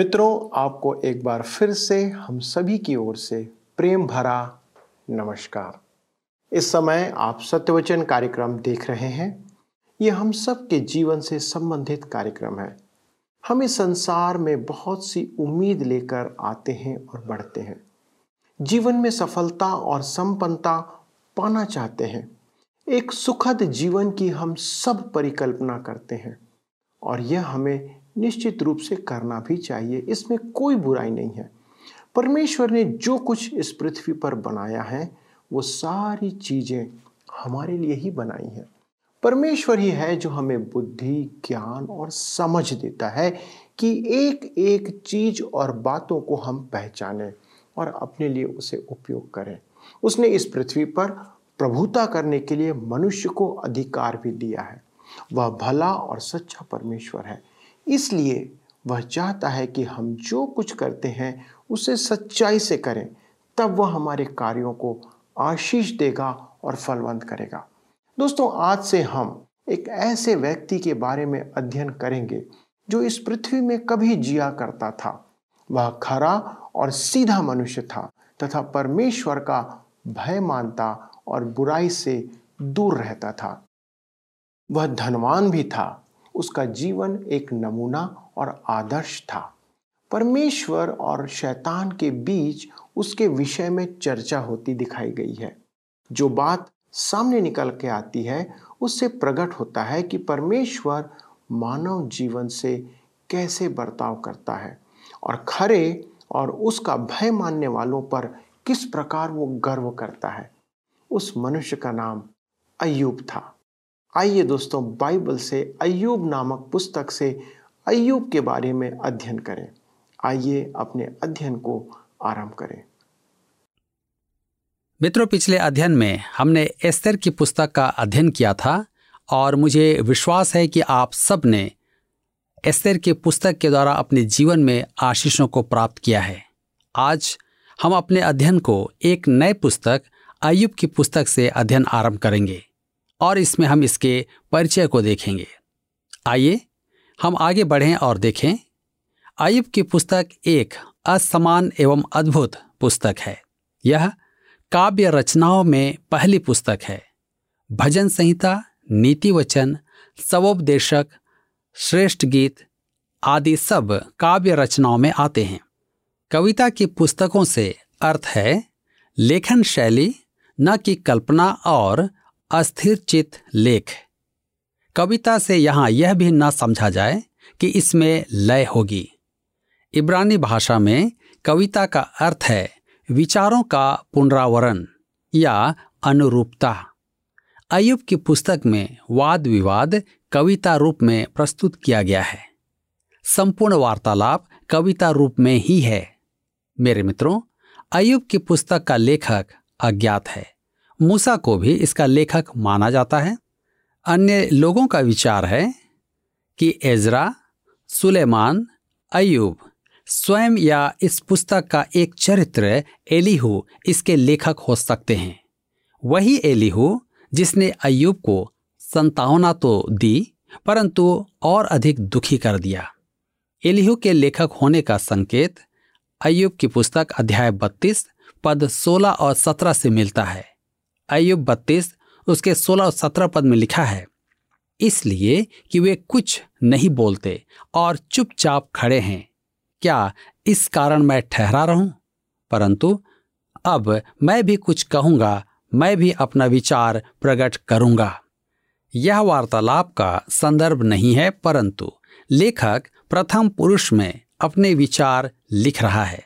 मित्रों, आपको एक बार फिर से हम सभी की ओर से प्रेम भरा नमस्कार। इस समय आप सत्यवचन कार्यक्रम देख रहे हैं। ये हम सब के जीवन से संबंधित कार्यक्रम है। हम इस संसार में बहुत सी उम्मीद लेकर आते हैं और बढ़ते हैं। जीवन में सफलता और संपन्नता पाना चाहते हैं। एक सुखद जीवन की हम सब परिकल्पना करते हैं और यह हमें निश्चित रूप से करना भी चाहिए। इसमें कोई बुराई नहीं है। परमेश्वर ने जो कुछ इस पृथ्वी पर बनाया है, वो सारी चीज़ें हमारे लिए ही बनाई हैं। परमेश्वर ही है जो हमें बुद्धि, ज्ञान और समझ देता है कि एक एक चीज़ और बातों को हम पहचानें और अपने लिए उसे उपयोग करें। उसने इस पृथ्वी पर प्रभुता करने के लिए मनुष्य को अधिकार भी दिया है। वह भला और सच्चा परमेश्वर है। इसलिए वह चाहता है कि हम जो कुछ करते हैं, उसे सच्चाई से करें, तब वह हमारे कार्यों को आशीष देगा और फलवंत करेगा। दोस्तों, आज से हम एक ऐसे व्यक्ति के बारे में अध्ययन करेंगे, जो इस पृथ्वी में कभी जिया करता था। वह खरा और सीधा मनुष्य था तथा परमेश्वर का भय मानता और बुराई से दूर रहता था। वह धनवान भी था उसका जीवन एक नमूना और आदर्श था। परमेश्वर और शैतान के बीच उसके विषय में चर्चा होती दिखाई गई है। जो बात सामने निकल के आती है, उससे प्रकट होता है कि परमेश्वर मानव जीवन से कैसे बर्ताव करता है और खरे और उसका भय मानने वालों पर किस प्रकार वो गर्व करता है। उस मनुष्य का नाम अयूब था। आइए दोस्तों बाइबल से अयूब नामक पुस्तक से अयूब के बारे में अध्ययन करें। आइए अपने अध्ययन को आरंभ करें। मित्रों, पिछले अध्ययन में हमने एस्तर की पुस्तक का अध्ययन किया था और मुझे विश्वास है कि आप सबने एस्तर की पुस्तक के द्वारा अपने जीवन में आशीषों को प्राप्त किया है। आज हम अपने अध्ययन को एक नए पुस्तक अयुब की पुस्तक से अध्ययन आरंभ करेंगे। और इसमें हम इसके परिचय को देखेंगे। आइए, हम आगे बढ़ें और देखें। अयुब की पुस्तक एक असमान एवं अद्भुत पुस्तक है। यह काव्य रचनाओं में पहली पुस्तक है। भजन संहिता, नीति वचन, सवोपदेशक, श्रेष्ठ गीत आदि सब काव्य रचनाओं में आते हैं। कविता की पुस्तकों से अर्थ है, लेखन शैली, न कि कल्पना और अस्थिर चित लेख। कविता से यहाँ यह भी न समझा जाए कि इसमें लय होगी। इब्रानी भाषा में कविता का अर्थ है विचारों का पुनरावरण या अनुरूपता। अयुब की पुस्तक में वाद विवाद कविता रूप में प्रस्तुत किया गया है। संपूर्ण वार्तालाप कविता रूप में ही है। मेरे मित्रों अयुब की पुस्तक का लेखक अज्ञात है। मूसा को भी इसका लेखक माना जाता है। अन्य लोगों का विचार है कि एजरा, सुलेमान अयूब स्वयं या इस पुस्तक का एक चरित्र एलिहू इसके लेखक हो सकते हैं। वही एलिहू जिसने अयूब को संतावना तो दी, परंतु और अधिक दुखी कर दिया। एलिहू के लेखक होने का संकेत अयुब की पुस्तक अध्याय बत्तीस, पद 16 और 17 से मिलता है। अयुब बत्तीस उसके सोलह और सत्रह पद में लिखा है, इसलिए कि वे कुछ नहीं बोलते और चुपचाप खड़े हैं। क्या इस कारण मैं ठहरा रहूँ? परंतु अब मैं भी कुछ कहूँगा, मैं भी अपना विचार प्रकट करूँगा। यह वार्तालाप का संदर्भ नहीं है, परंतु लेखक प्रथम पुरुष में अपने विचार लिख रहा है।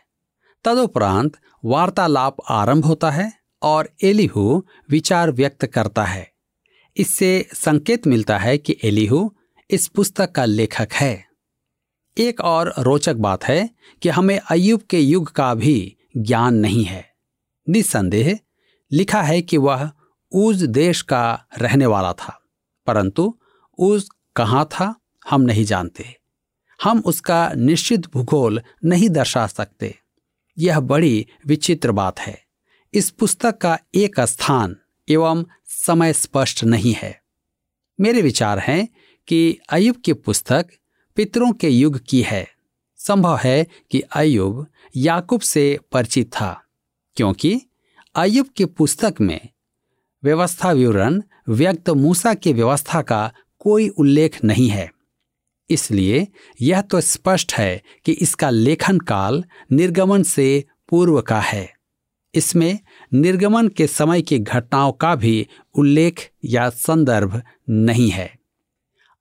तदुपरांत वार्तालाप आरंभ होता है। और एलिहू विचार व्यक्त करता है। इससे संकेत मिलता है कि एलिहू इस पुस्तक का लेखक है। एक और रोचक बात है कि हमें अयुब के युग का भी ज्ञान नहीं है। निस्संदेह लिखा है कि वह ऊज देश का रहने वाला था, परंतु ऊज कहाँ था हम नहीं जानते। हम उसका निश्चित भूगोल नहीं दर्शा सकते। यह बड़ी विचित्र बात है। इस पुस्तक का एक स्थान एवं समय स्पष्ट नहीं है। मेरे विचार हैं कि अयुब की पुस्तक पितरों के युग की है। संभव है कि अयुब याकूब से परिचित था, क्योंकि अयुब की पुस्तक में व्यवस्था विवरण व्यक्त मूसा की व्यवस्था का कोई उल्लेख नहीं है। इसलिए यह तो स्पष्ट है कि इसका लेखन काल निर्गमन से पूर्व का है। इसमें निर्गमन के समय की घटनाओं का भी उल्लेख या संदर्भ नहीं है।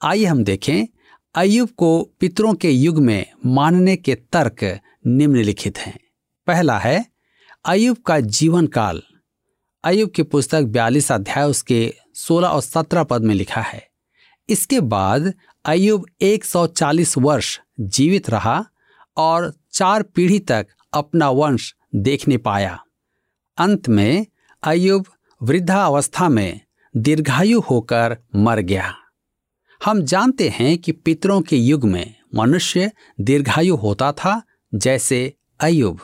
आइए हम देखें अयुब को पितरों के युग में मानने के तर्क निम्नलिखित हैं। पहला है अयुब का जीवन काल। अयुब की पुस्तक बयालीस अध्याय उसके 16 और 17 पद में लिखा है। इसके बाद अयुब 140 वर्ष जीवित रहा और चार पीढ़ी तक अपना वंश देखने पाया। अंत में अयुब वृद्धावस्था में दीर्घायु होकर मर गया। हम जानते हैं कि पितरों के युग में मनुष्य दीर्घायु होता था जैसे अयुब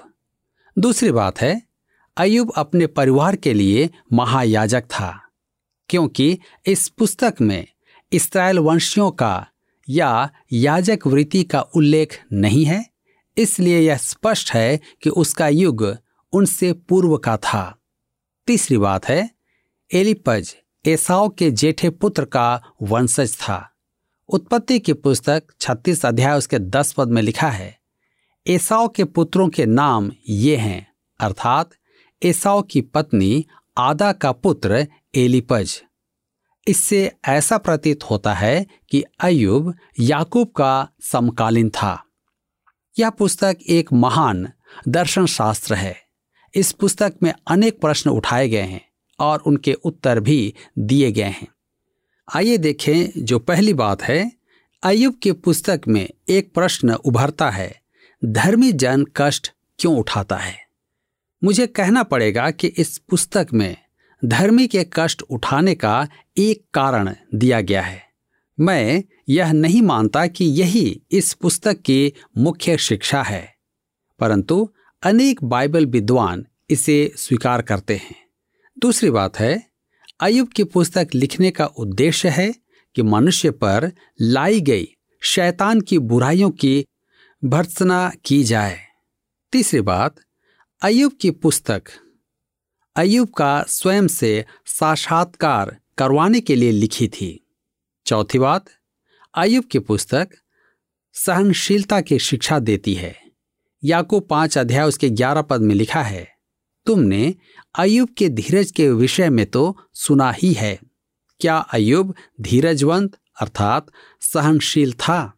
दूसरी बात है अयुब अपने परिवार के लिए महायाजक था, क्योंकि इस पुस्तक में इसराइल वंशियों का या याजक वृत्ति का उल्लेख नहीं है, इसलिए यह स्पष्ट है कि उसका युग उनसे पूर्व का था। तीसरी बात है, एलिपज एसाव के जेठे पुत्र का वंशज था। उत्पत्ति की पुस्तक 36 अध्याय उसके 10 पद में लिखा है, एसाव के पुत्रों के नाम ये हैं, अर्थात एसाव की पत्नी आदा का पुत्र एलिपज। इससे ऐसा प्रतीत होता है कि अयुब याकूब का समकालीन था। यह पुस्तक एक महान दर्शन शास्त्र है। इस पुस्तक में अनेक प्रश्न उठाए गए हैं और उनके उत्तर भी दिए गए हैं। आइए देखें जो पहली बात है अयुब के पुस्तक में एक प्रश्न उभरता है, धर्मी जन कष्ट क्यों उठाता है? मुझे कहना पड़ेगा कि इस पुस्तक में धर्मी के कष्ट उठाने का एक कारण दिया गया है। मैं यह नहीं मानता कि यही इस पुस्तक की मुख्य शिक्षा है, परंतु अनेक बाइबल विद्वान इसे स्वीकार करते हैं। दूसरी बात है अयुब की पुस्तक लिखने का उद्देश्य है कि मनुष्य पर लाई गई शैतान की बुराइयों की भर्त्सना की जाए। तीसरी बात अयुब की पुस्तक अयुब का स्वयं से साक्षात्कार करवाने के लिए लिखी थी। चौथी बात अयुब की पुस्तक सहनशीलता की शिक्षा देती है। याकूब पाँच अध्याय उसके ग्यारह पद में लिखा है, तुमने अयुब के धीरज के विषय में तो सुना ही है। क्या अयुब धीरजवंत अर्थात सहनशील था?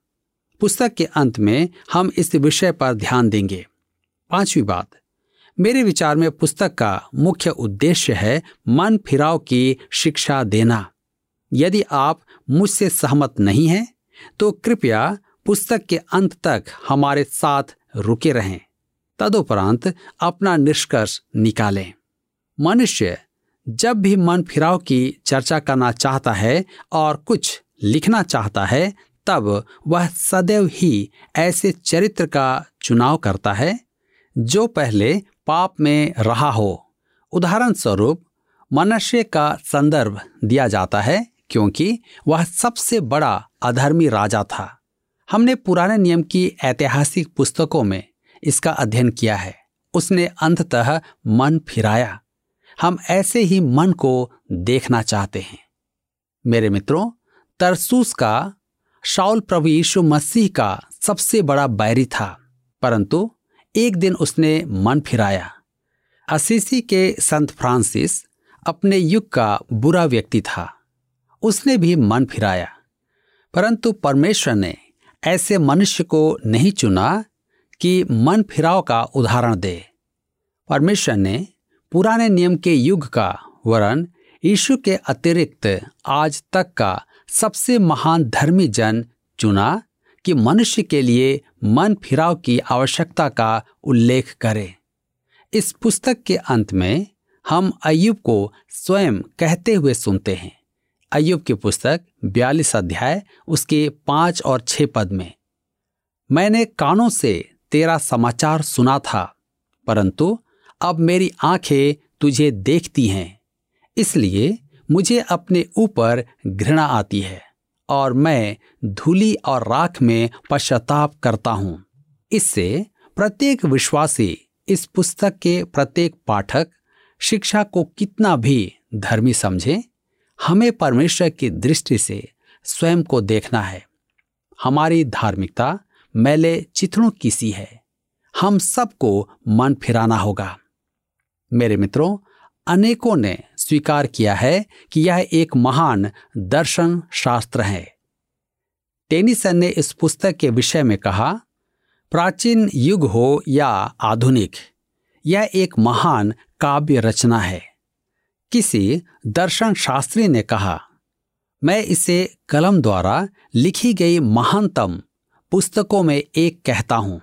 पुस्तक के अंत में हम इस विषय पर ध्यान देंगे। पांचवी बात, मेरे विचार में पुस्तक का मुख्य उद्देश्य है मन फिराव की शिक्षा देना। यदि आप मुझसे सहमत नहीं हैं तो कृपया पुस्तक के अंत तक हमारे साथ रुके रहें। तदुपरांत अपना निष्कर्ष निकालें। मनुष्य जब भी मन फिराव की चर्चा करना चाहता है और कुछ लिखना चाहता है, तब वह सदैव ही ऐसे चरित्र का चुनाव करता है, जो पहले पाप में रहा हो। उदाहरण स्वरूप मनुष्य का संदर्भ दिया जाता है, क्योंकि वह सबसे बड़ा अधर्मी राजा था। हमने पुराने नियम की ऐतिहासिक पुस्तकों में इसका अध्ययन किया है। उसने अंततः मन फिराया। हम ऐसे ही मन को देखना चाहते हैं। मेरे मित्रों, तरसूस का शाउल प्रभु यीशु मसीह का सबसे बड़ा बैरी था, परंतु एक दिन उसने मन फिराया। असीसी के संत फ्रांसिस अपने युग का बुरा व्यक्ति था। उसने भी मन फिराया, परंतु परमेश्वर ने ऐसे मनुष्य को नहीं चुना कि मन फिराव का उदाहरण दे। परमेश्वर ने पुराने नियम के युग का वरन यीशु के अतिरिक्त आज तक का सबसे महान धर्मी जन चुना कि मनुष्य के लिए मन फिराव की आवश्यकता का उल्लेख करे। इस पुस्तक के अंत में हम अयुब को स्वयं कहते हुए सुनते हैं। अयुब की पुस्तक बयालीस अध्याय, उसके पाँच और छह पद में, मैंने कानों से तेरा समाचार सुना था, परंतु अब मेरी आँखें तुझे देखती हैं, इसलिए मुझे अपने ऊपर घृणा आती है, और मैं धूली और राख में पश्चाताप करता हूँ। इससे प्रत्येक विश्वासी, इस पुस्तक के प्रत्येक पाठक, शिक्षा को कितना भी धर्मी समझे हमें परमेश्वर की दृष्टि से स्वयं को देखना है। हमारी धार्मिकता मैले चित्रों की सी है। हम सबको मन फिराना होगा। मेरे मित्रों, अनेकों ने स्वीकार किया है कि यह एक महान दर्शन शास्त्र है। टेनिसन ने इस पुस्तक के विषय में कहा, प्राचीन युग हो या आधुनिक, यह एक महान काव्य रचना है। किसी दर्शन शास्त्री ने कहा, मैं इसे कलम द्वारा लिखी गई महानतम पुस्तकों में एक कहता हूँ।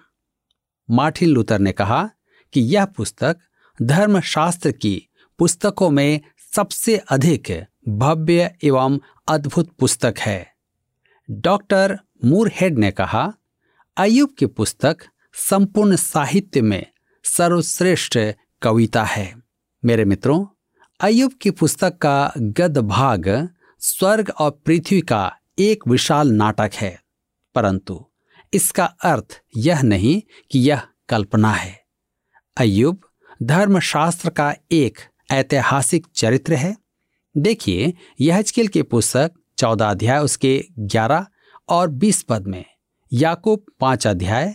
मार्टिन लूथर ने कहा कि यह पुस्तक धर्मशास्त्र की पुस्तकों में सबसे अधिक भव्य एवं अद्भुत पुस्तक है। डॉक्टर मूरहेड ने कहा अयुब की पुस्तक संपूर्ण साहित्य में सर्वश्रेष्ठ कविता है। मेरे मित्रों अयुब की पुस्तक का गद भाग स्वर्ग और पृथ्वी का एक विशाल नाटक है। परंतु इसका अर्थ यह नहीं कि यह कल्पना है। अयुब धर्मशास्त्र का एक ऐतिहासिक चरित्र है। देखिए यहजकेल की पुस्तक चौदह अध्याय उसके ग्यारह और बीस पद में, याकूब पाँच अध्याय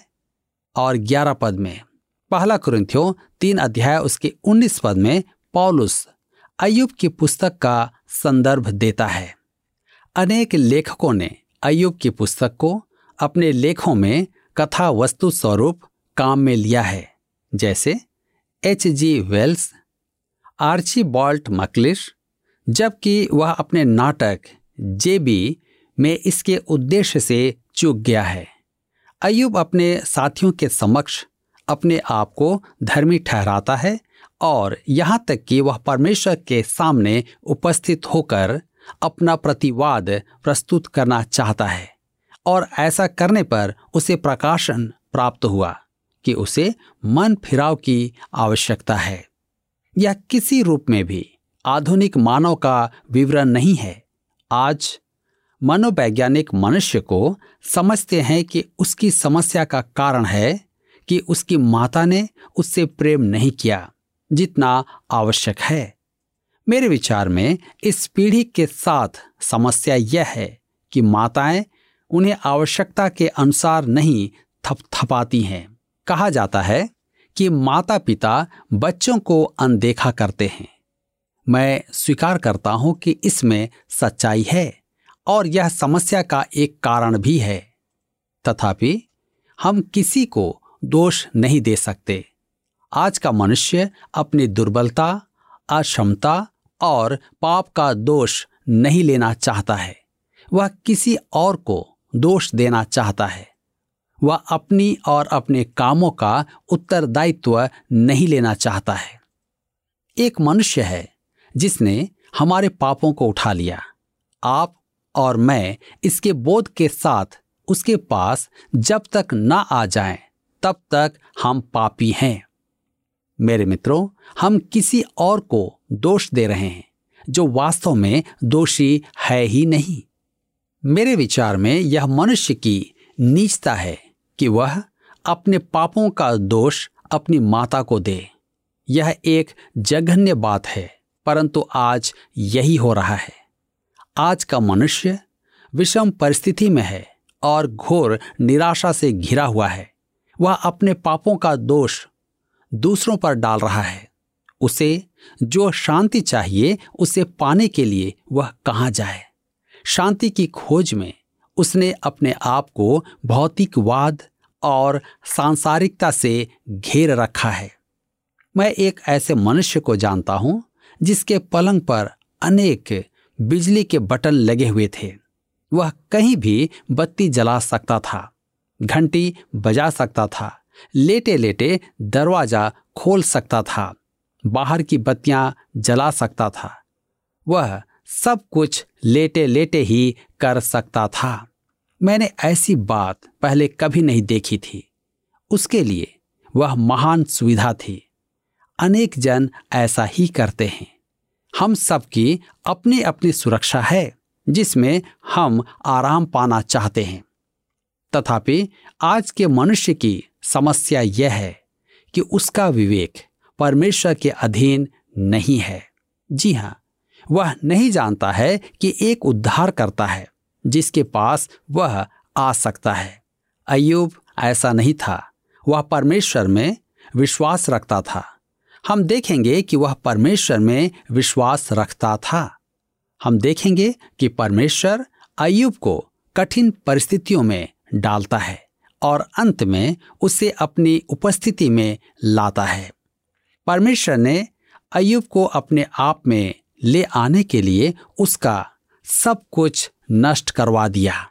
और ग्यारह पद में, पहला कुरिन्थियों तीन अध्याय उसके उन्नीस पद में, पौलुस अयुब की पुस्तक का संदर्भ देता है। अनेक लेखकों ने अयुब की पुस्तक को अपने लेखों में कथा वस्तु स्वरूप काम में लिया है, जैसे H G Wells, Archibald MacLeish, जबकि वह अपने नाटक जेबी में इसके उद्देश्य से चूक गया है। अयुब अपने साथियों के समक्ष अपने आप को धर्मी ठहराता है और यहाँ तक कि वह परमेश्वर के सामने उपस्थित होकर अपना प्रतिवाद प्रस्तुत करना चाहता है और ऐसा करने पर उसे प्रकाशन प्राप्त हुआ कि उसे मन फिराव की आवश्यकता है। यह किसी रूप में भी आधुनिक मानव का विवरण नहीं है। आज मनोवैज्ञानिक मनुष्य को समझते हैं कि उसकी समस्या का कारण है कि उसकी माता ने उससे प्रेम नहीं किया। जितना आवश्यक है। मेरे विचार में इस पीढ़ी के साथ समस्या यह है कि माताएँ उन्हें आवश्यकता के अनुसार नहीं थपथपाती हैं। कहा जाता है कि माता पिता बच्चों को अनदेखा करते हैं। मैं स्वीकार करता हूँ कि इसमें सच्चाई है और यह समस्या का एक कारण भी है। तथापि हम किसी को दोष नहीं दे सकते। आज का मनुष्य अपनी दुर्बलता अक्षमता और पाप का दोष नहीं लेना चाहता है। वह किसी और को दोष देना चाहता है। वह अपनी और अपने कामों का उत्तरदायित्व नहीं लेना चाहता है। एक मनुष्य है जिसने हमारे पापों को उठा लिया। आप और मैं इसके बोध के साथ उसके पास जब तक ना आ जाएँ, तब तक हम पापी हैं। मेरे मित्रों, हम किसी और को दोष दे रहे हैं, जो वास्तव में दोषी है ही नहीं। मेरे विचार में यह मनुष्य की नीचता है कि वह अपने पापों का दोष अपनी माता को दे। यह एक जघन्य बात है, परंतु आज यही हो रहा है। आज का मनुष्य विषम परिस्थिति में है और घोर निराशा से घिरा हुआ है। वह अपने पापों का दोष दूसरों पर डाल रहा है। उसे जो शांति चाहिए, उसे पाने के लिए वह कहाँ जाए? शांति की खोज में उसने अपने आप को भौतिकवाद और सांसारिकता से घेर रखा है। मैं एक ऐसे मनुष्य को जानता हूँ, जिसके पलंग पर अनेक बिजली के बटन लगे हुए थे। वह कहीं भी बत्ती जला सकता था, घंटी बजा सकता था लेटे लेटे दरवाज़ा खोल सकता था, बाहर की बत्तियाँ जला सकता था, वह सब कुछ लेटे लेटे ही कर सकता था। मैंने ऐसी बात पहले कभी नहीं देखी थी। उसके लिए वह महान सुविधा थी। अनेक जन ऐसा ही करते हैं। हम सबकी अपनी अपनी सुरक्षा है, जिसमें हम आराम पाना चाहते हैं। तथापि आज के मनुष्य की समस्या यह है कि उसका विवेक परमेश्वर के अधीन नहीं है। जी हाँ वह नहीं जानता है कि एक उद्धार करता है, जिसके पास वह आ सकता है। अयुब ऐसा नहीं था। वह परमेश्वर में विश्वास रखता था। हम देखेंगे कि वह परमेश्वर में विश्वास रखता था। हम देखेंगे कि परमेश्वर अयुब को कठिन परिस्थितियों में डालता है। और अंत में उसे अपनी उपस्थिति में लाता है। परमेश्वर ने अयुब को अपने आप में ले आने के लिए उसका सब कुछ नष्ट करवा दिया।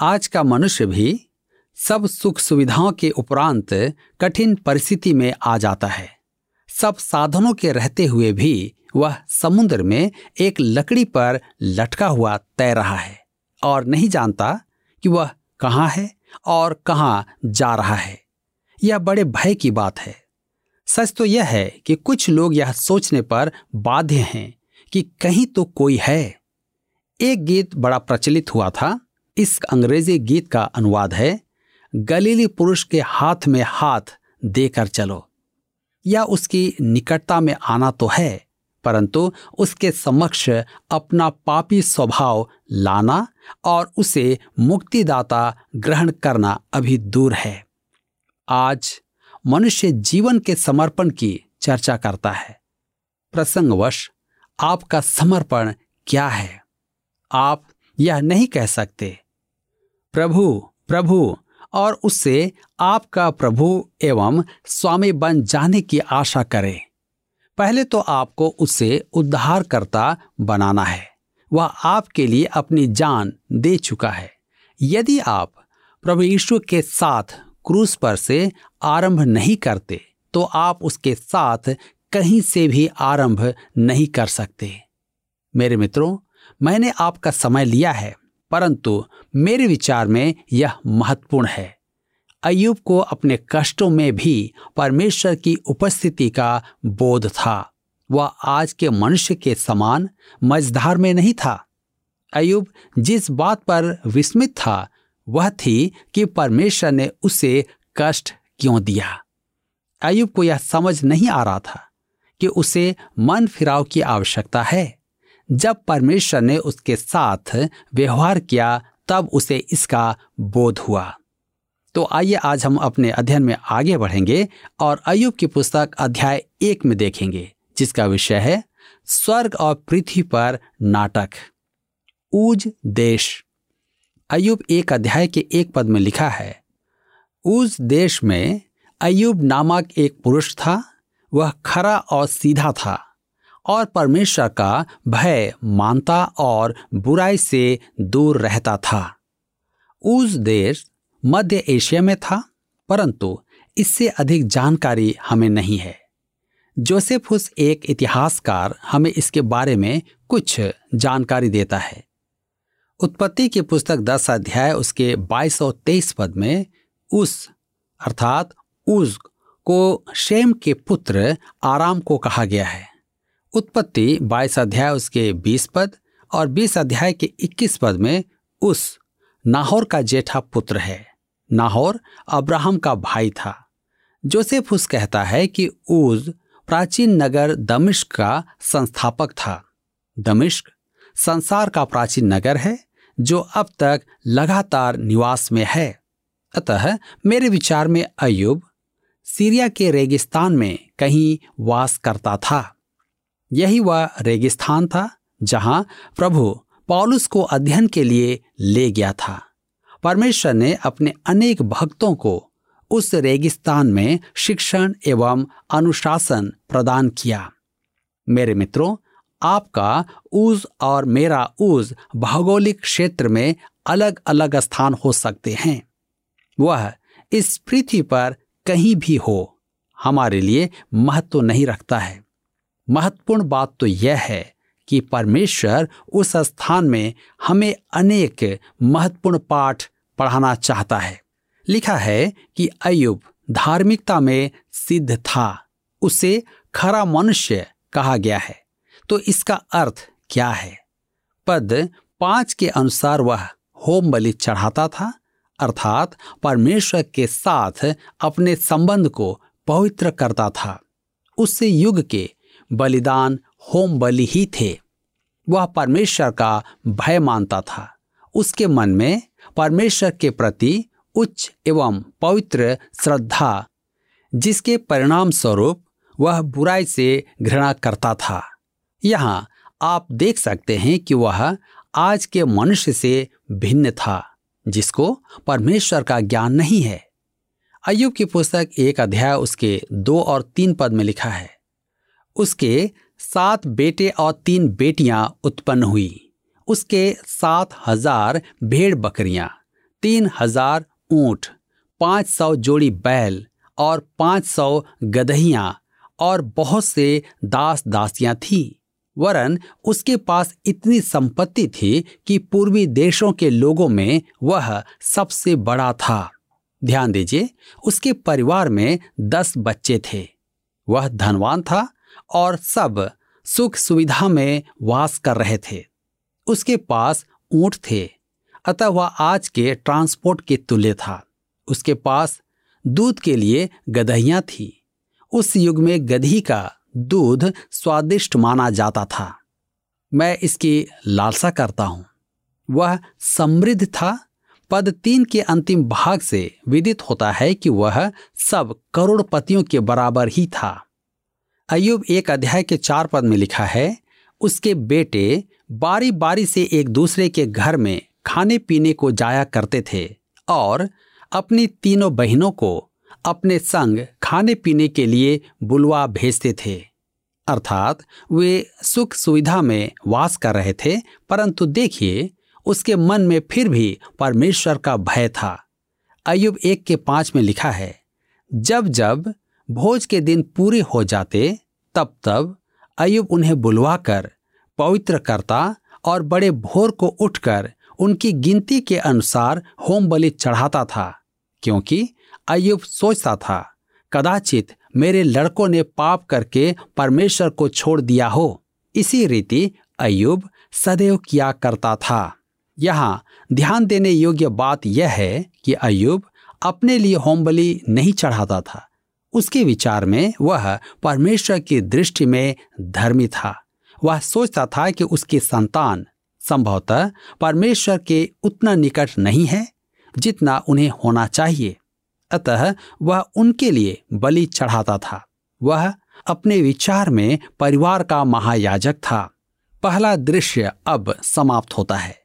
आज का मनुष्य भी सब सुख सुविधाओं के उपरांत कठिन परिस्थिति में आ जाता है। सब साधनों के रहते हुए भी वह समुद्र में एक लकड़ी पर लटका हुआ तैर रहा है और नहीं जानता कि वह कहाँ है और कहाँ जा रहा है। यह बड़े भय की बात है। सच तो यह है कि कुछ लोग यह सोचने पर बाध्य हैं कि कहीं तो कोई है। एक गीत बड़ा प्रचलित हुआ था। इस अंग्रेज़ी गीत का अनुवाद है, गलीली पुरुष के हाथ में हाथ देकर चलो। या उसकी निकटता में आना तो है परंतु उसके समक्ष अपना पापी स्वभाव लाना और उसे मुक्तिदाता ग्रहण करना अभी दूर है। आज मनुष्य जीवन के समर्पण की चर्चा करता है। प्रसंगवश, आपका समर्पण क्या है? आप यह नहीं कह सकते। प्रभु प्रभु, और उससे आपका प्रभु एवं स्वामी बन जाने की आशा करें। पहले तो आपको उसे उद्धारकर्ता बनाना है। वह आपके लिए अपनी जान दे चुका है। यदि आप प्रभु यीशु के साथ क्रूस पर से आरंभ नहीं करते तो आप उसके साथ कहीं से भी आरंभ नहीं कर सकते। मेरे मित्रों, मैंने आपका समय लिया है, परंतु मेरे विचार में यह महत्वपूर्ण है। अयुब को अपने कष्टों में भी परमेश्वर की उपस्थिति का बोध था। वह आज के मनुष्य के समान मझधार में नहीं था। अयुब जिस बात पर विस्मित था, वह थी कि परमेश्वर ने उसे कष्ट क्यों दिया। अयुब को यह समझ नहीं आ रहा था कि उसे मन फिराव की आवश्यकता है। जब परमेश्वर ने उसके साथ व्यवहार किया, तब उसे इसका बोध हुआ। तो आइए आज हम अपने अध्ययन में आगे बढ़ेंगे और अयुब की पुस्तक अध्याय एक में देखेंगे, जिसका विषय है स्वर्ग और पृथ्वी पर नाटक। ऊज देश। अयुब एक अध्याय के एक पद में लिखा है उस देश में अयुब नामक एक पुरुष था, वह खरा और सीधा था, और परमेश्वर का भय मानता और बुराई से दूर रहता था। उस देश मध्य एशिया में था, परंतु इससे अधिक जानकारी हमें नहीं है। जोसेफुस एक इतिहासकार हमें इसके बारे में कुछ जानकारी देता है। उत्पत्ति की पुस्तक दस अध्याय उसके बाईस और तेईस पद में उस, अर्थात उस को शेम के पुत्र आराम को कहा गया है। उत्पत्ति बाईस अध्याय उसके बीस पद और बीस अध्याय के इक्कीस पद में उस, नाहौर का जेठा पुत्र है। नाहौर अब्राहम का भाई था। जोसेफुस कहता है कि ऊज प्राचीन नगर दमिश्क का संस्थापक था। दमिश्क संसार का प्राचीन नगर है, जो अब तक लगातार निवास में है। अतः मेरे विचार में अयुब सीरिया के रेगिस्तान में कहीं वास करता था। यही वह रेगिस्तान था जहाँ प्रभु पॉलुस को अध्ययन के लिए ले गया था। परमेश्वर ने अपने अनेक भक्तों को उस रेगिस्तान में शिक्षण एवं अनुशासन प्रदान किया। मेरे मित्रों, आपका ऊज और मेरा ऊज भौगोलिक क्षेत्र में अलग अलग स्थान हो सकते हैं। वह इस पृथ्वी पर कहीं भी हो, हमारे लिए महत्व नहीं रखता है। महत्वपूर्ण बात तो यह है कि परमेश्वर उस स्थान में हमें अनेक महत्वपूर्ण पाठ पढ़ाना चाहता है। लिखा है कि अयुब धार्मिकता में सिद्ध था। उसे खरा मनुष्य कहा गया है। तो इसका अर्थ क्या है? पद पाँच के अनुसार वह होम बलि चढ़ाता था, अर्थात परमेश्वर के साथ अपने संबंध को पवित्र करता था। उससे युग के बलिदान होम बलि ही थे। वह परमेश्वर का भय मानता था। उसके मन में परमेश्वर के प्रति उच्च एवं पवित्र श्रद्धा, जिसके परिणाम स्वरूप वह बुराई से घृणा करता था। यहाँ आप देख सकते हैं कि वह आज के मनुष्य से भिन्न था, जिसको परमेश्वर का ज्ञान नहीं है। अयुब की पुस्तक एक अध्याय उसके दो और तीन पद में लिखा है। उसके सात बेटे और तीन बेटियाँ उत्पन्न हुई। उसके सात हज़ार भेड़ बकरियाँ, तीन हज़ार ऊँट, पाँच सौ जोड़ी बैल और पाँच सौ गदहियाँ और बहुत से दास दासियाँ थी। वरन उसके पास इतनी संपत्ति थी कि पूर्वी देशों के लोगों में वह सबसे बड़ा था। ध्यान दीजिए, उसके परिवार में दस बच्चे थे। वह धनवान था और सब सुख सुविधा में वास कर रहे थे। उसके पास ऊँट थे, अतः वह आज के ट्रांसपोर्ट के तुल्य था। उसके पास दूध के लिए गदहियाँ थी। उस युग में गधी का दूध स्वादिष्ट माना जाता था। मैं इसकी लालसा करता हूँ। वह समृद्ध था। पद तीन के अंतिम भाग से विदित होता है कि वह सब करोड़पतियों के बराबर ही था। अयुब एक अध्याय के चार पद में लिखा है, उसके बेटे बारी बारी से एक दूसरे के घर में खाने पीने को जाया करते थे और अपनी तीनों बहनों को अपने संग खाने पीने के लिए बुलवा भेजते थे। अर्थात वे सुख सुविधा में वास कर रहे थे, परंतु देखिए, उसके मन में फिर भी परमेश्वर का भय था। अयुब एक के पाँच में लिखा है जब जब भोज के दिन पूरे हो जाते, तब तब अयुब उन्हें बुलवाकर पवित्र करता और बड़े भोर को उठकर उनकी गिनती के अनुसार होम बलि चढ़ाता था, क्योंकि अयुब सोचता था, कदाचित मेरे लड़कों ने पाप करके परमेश्वर को छोड़ दिया हो। इसी रीति अयुब सदैव किया करता था। यहाँ ध्यान देने योग्य बात यह है कि अयुब अपने लिए होम बलि नहीं चढ़ाता था। उसके विचार में वह परमेश्वर की दृष्टि में धर्मी था। वह सोचता था कि उसकी संतान संभवतः परमेश्वर के उतना निकट नहीं है जितना उन्हें होना चाहिए। अतः वह उनके लिए बलि चढ़ाता था। वह अपने विचार में परिवार का महायाजक था। पहला दृश्य अब समाप्त होता है।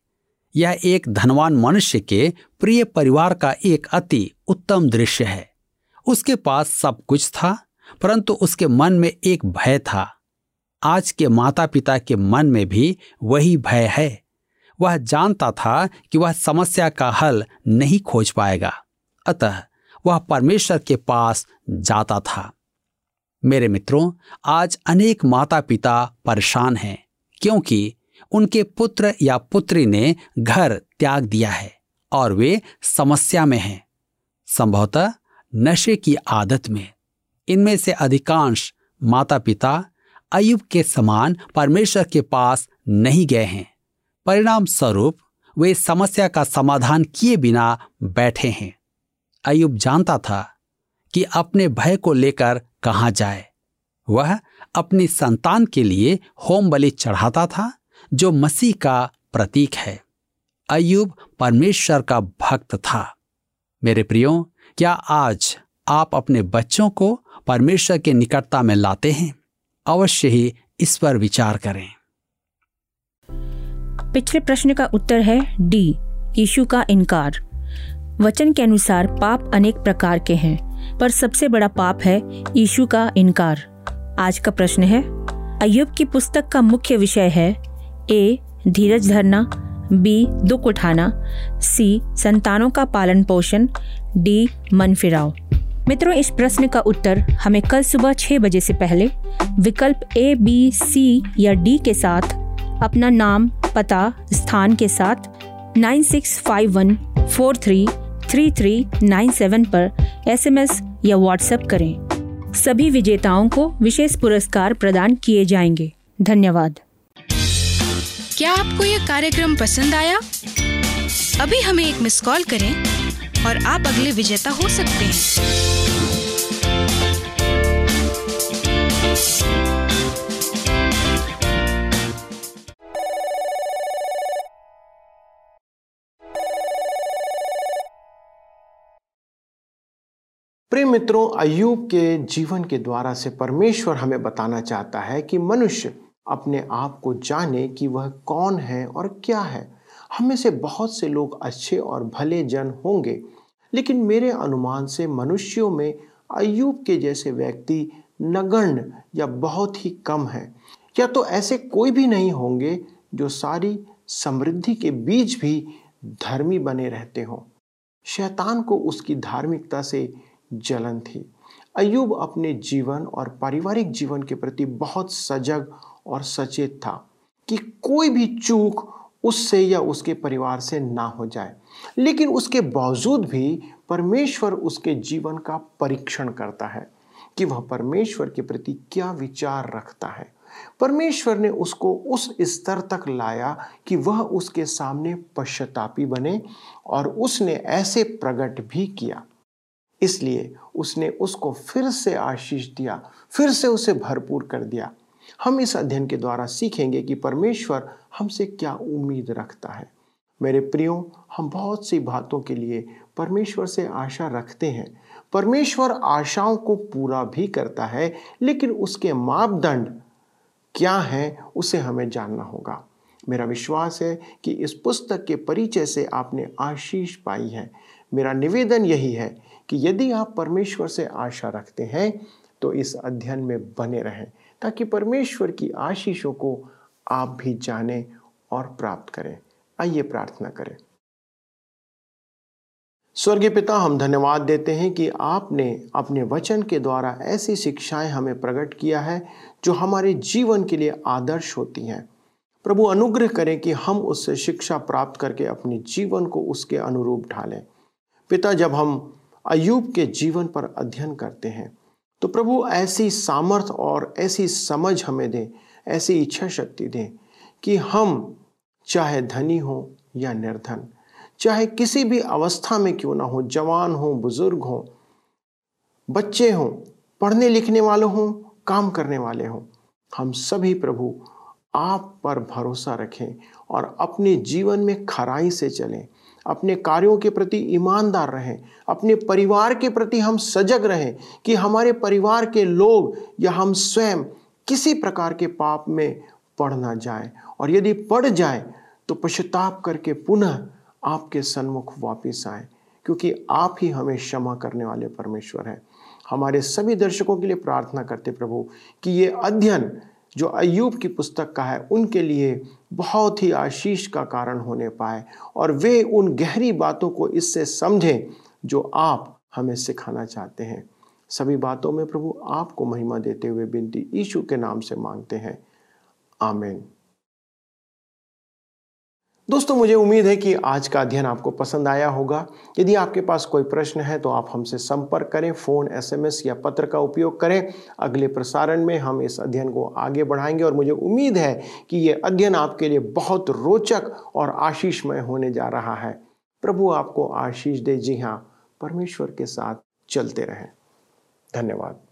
यह एक धनवान मनुष्य के प्रिय परिवार का एक अति उत्तम दृश्य है। उसके पास सब कुछ था, परंतु उसके मन में एक भय था। आज के माता पिता के मन में भी वही भय है। वह जानता था कि वह समस्या का हल नहीं खोज पाएगा। अतः वह परमेश्वर के पास जाता था। मेरे मित्रों, आज अनेक माता पिता परेशान हैं, क्योंकि उनके पुत्र या पुत्री ने घर त्याग दिया है और वे समस्या में हैं। संभवतः नशे की आदत में। इनमें से अधिकांश माता पिता अयुब के समान परमेश्वर के पास नहीं गए हैं। परिणाम स्वरूप वे समस्या का समाधान किए बिना बैठे हैं। अयुब जानता था कि अपने भय को लेकर कहा जाए। वह अपनी संतान के लिए होम बलि चढ़ाता था, जो मसीह का प्रतीक है। अयुब परमेश्वर का भक्त था। मेरे प्रियो क्या आज आप अपने बच्चों को परमेश्वर के निकटता में लाते हैं? अवश्य ही इस पर विचार करें। पिछले प्रश्न का उत्तर है डी, यीशु का इनकार। वचन के अनुसार पाप अनेक प्रकार के हैं, पर सबसे बड़ा पाप है यीशु का इनकार। आज का प्रश्न है अयुब की पुस्तक का मुख्य विषय है ए, धीरज धरना बी, दुख उठाना, सी, संतानों का पालन पोषण, डी मन फिराव मित्रों, इस प्रश्न का उत्तर हमें कल सुबह छह बजे से पहले विकल्प ए, बी, सी या डी के साथ, अपना नाम, पता, स्थान के साथ nine six five one four three three three nine seven पर एसएमएस या व्हाट्सएप करें। सभी विजेताओं को विशेष पुरस्कार प्रदान किए जाएँगे। धन्यवाद। क्या आपको यह कार्यक्रम पसंद आया? अभी हमें एक मिस कॉल करें और आप अगले विजेता हो सकते हैं। प्रिय मित्रों अयूब के जीवन के द्वारा से परमेश्वर हमें बताना चाहता है कि मनुष्य अपने आप को जाने कि वह कौन है और क्या है। हम में से बहुत से लोग अच्छे और भले जन होंगे, लेकिन मेरे अनुमान से मनुष्यों में अयूब के जैसे व्यक्ति नगण्य या बहुत ही कम है। या तो ऐसे कोई भी नहीं होंगे जो सारी समृद्धि के बीच भी धर्मी बने रहते हों। शैतान को उसकी धार्मिकता से जलन थी। अयूब अपने जीवन और पारिवारिक जीवन के प्रति बहुत सजग और सचेत था कि कोई भी चूक उससे या उसके परिवार से ना हो जाए। लेकिन उसके बावजूद भी परमेश्वर उसके जीवन का परीक्षण करता है कि वह परमेश्वर के प्रति क्या विचार रखता है। परमेश्वर ने उसको उस स्तर तक लाया कि वह उसके सामने पश्चातापी बने और उसने ऐसे प्रकट भी किया। इसलिए उसने उसको फिर से आशीष दिया, फिर से उसे भरपूर कर दिया। हम इस अध्ययन के द्वारा सीखेंगे कि परमेश्वर हमसे क्या उम्मीद रखता है। मेरे प्रियो, हम बहुत सी बातों के लिए परमेश्वर से आशा रखते हैं। परमेश्वर आशाओं को पूरा भी करता है, लेकिन उसके मापदंड क्या हैं, उसे हमें जानना होगा। मेरा विश्वास है कि इस पुस्तक के परिचय से आपने आशीष पाई है। मेरा निवेदन यही है कि यदि आप परमेश्वर से आशा रखते हैं तो इस अध्ययन में बने रहें। ताकि परमेश्वर की आशीषों को आप भी जानें और प्राप्त करें। आइए प्रार्थना करें। स्वर्गीय पिता, हम धन्यवाद देते हैं कि आपने अपने वचन के द्वारा ऐसी शिक्षाएँ हमें प्रकट किया है, जो हमारे जीवन के लिए आदर्श होती हैं। प्रभु, अनुग्रह करें कि हम उससे शिक्षा प्राप्त करके अपने जीवन को उसके अनुरूप ढालें। पिता, जब हम अयूब के जीवन पर अध्ययन करते हैं तो प्रभु, ऐसी सामर्थ्य और ऐसी समझ हमें दें, ऐसी इच्छा शक्ति दें कि हम, चाहे धनी हो या निर्धन, चाहे किसी भी अवस्था में क्यों ना हो, जवान हो, बुज़ुर्ग हो, बच्चे हों, पढ़ने लिखने वाले हों, काम करने वाले हों, हम सभी प्रभु आप पर भरोसा रखें और अपने जीवन में खराई से चलें। अपने कार्यों के प्रति ईमानदार रहें, अपने परिवार के प्रति हम सजग रहें कि हमारे परिवार के लोग या हम स्वयं किसी प्रकार के पाप में पड़ ना जाए। और यदि पड़ जाए तो पश्चाताप करके पुनः आपके सन्मुख वापस आए, क्योंकि आप ही हमें क्षमा करने वाले परमेश्वर हैं। हमारे सभी दर्शकों के लिए प्रार्थना करते प्रभु कि ये अध्ययन जो अयूब की पुस्तक का है, उनके लिए बहुत ही आशीष का कारण होने पाए और वे उन गहरी बातों को इससे समझें जो आप हमें सिखाना चाहते हैं। सभी बातों में प्रभु आपको महिमा देते हुए बिनती ईशु के नाम से मांगते हैं। आमेन। दोस्तों, मुझे उम्मीद है कि आज का अध्ययन आपको पसंद आया होगा। यदि आपके पास कोई प्रश्न है तो आप हमसे संपर्क करें, फ़ोन, एसएमएस या पत्र का उपयोग करें। अगले प्रसारण में हम इस अध्ययन को आगे बढ़ाएँगे और मुझे उम्मीद है कि ये अध्ययन आपके लिए बहुत रोचक और आशीषमय होने जा रहा है। प्रभु आपको आशीष दे। जी हाँ परमेश्वर के साथ चलते रहें। धन्यवाद।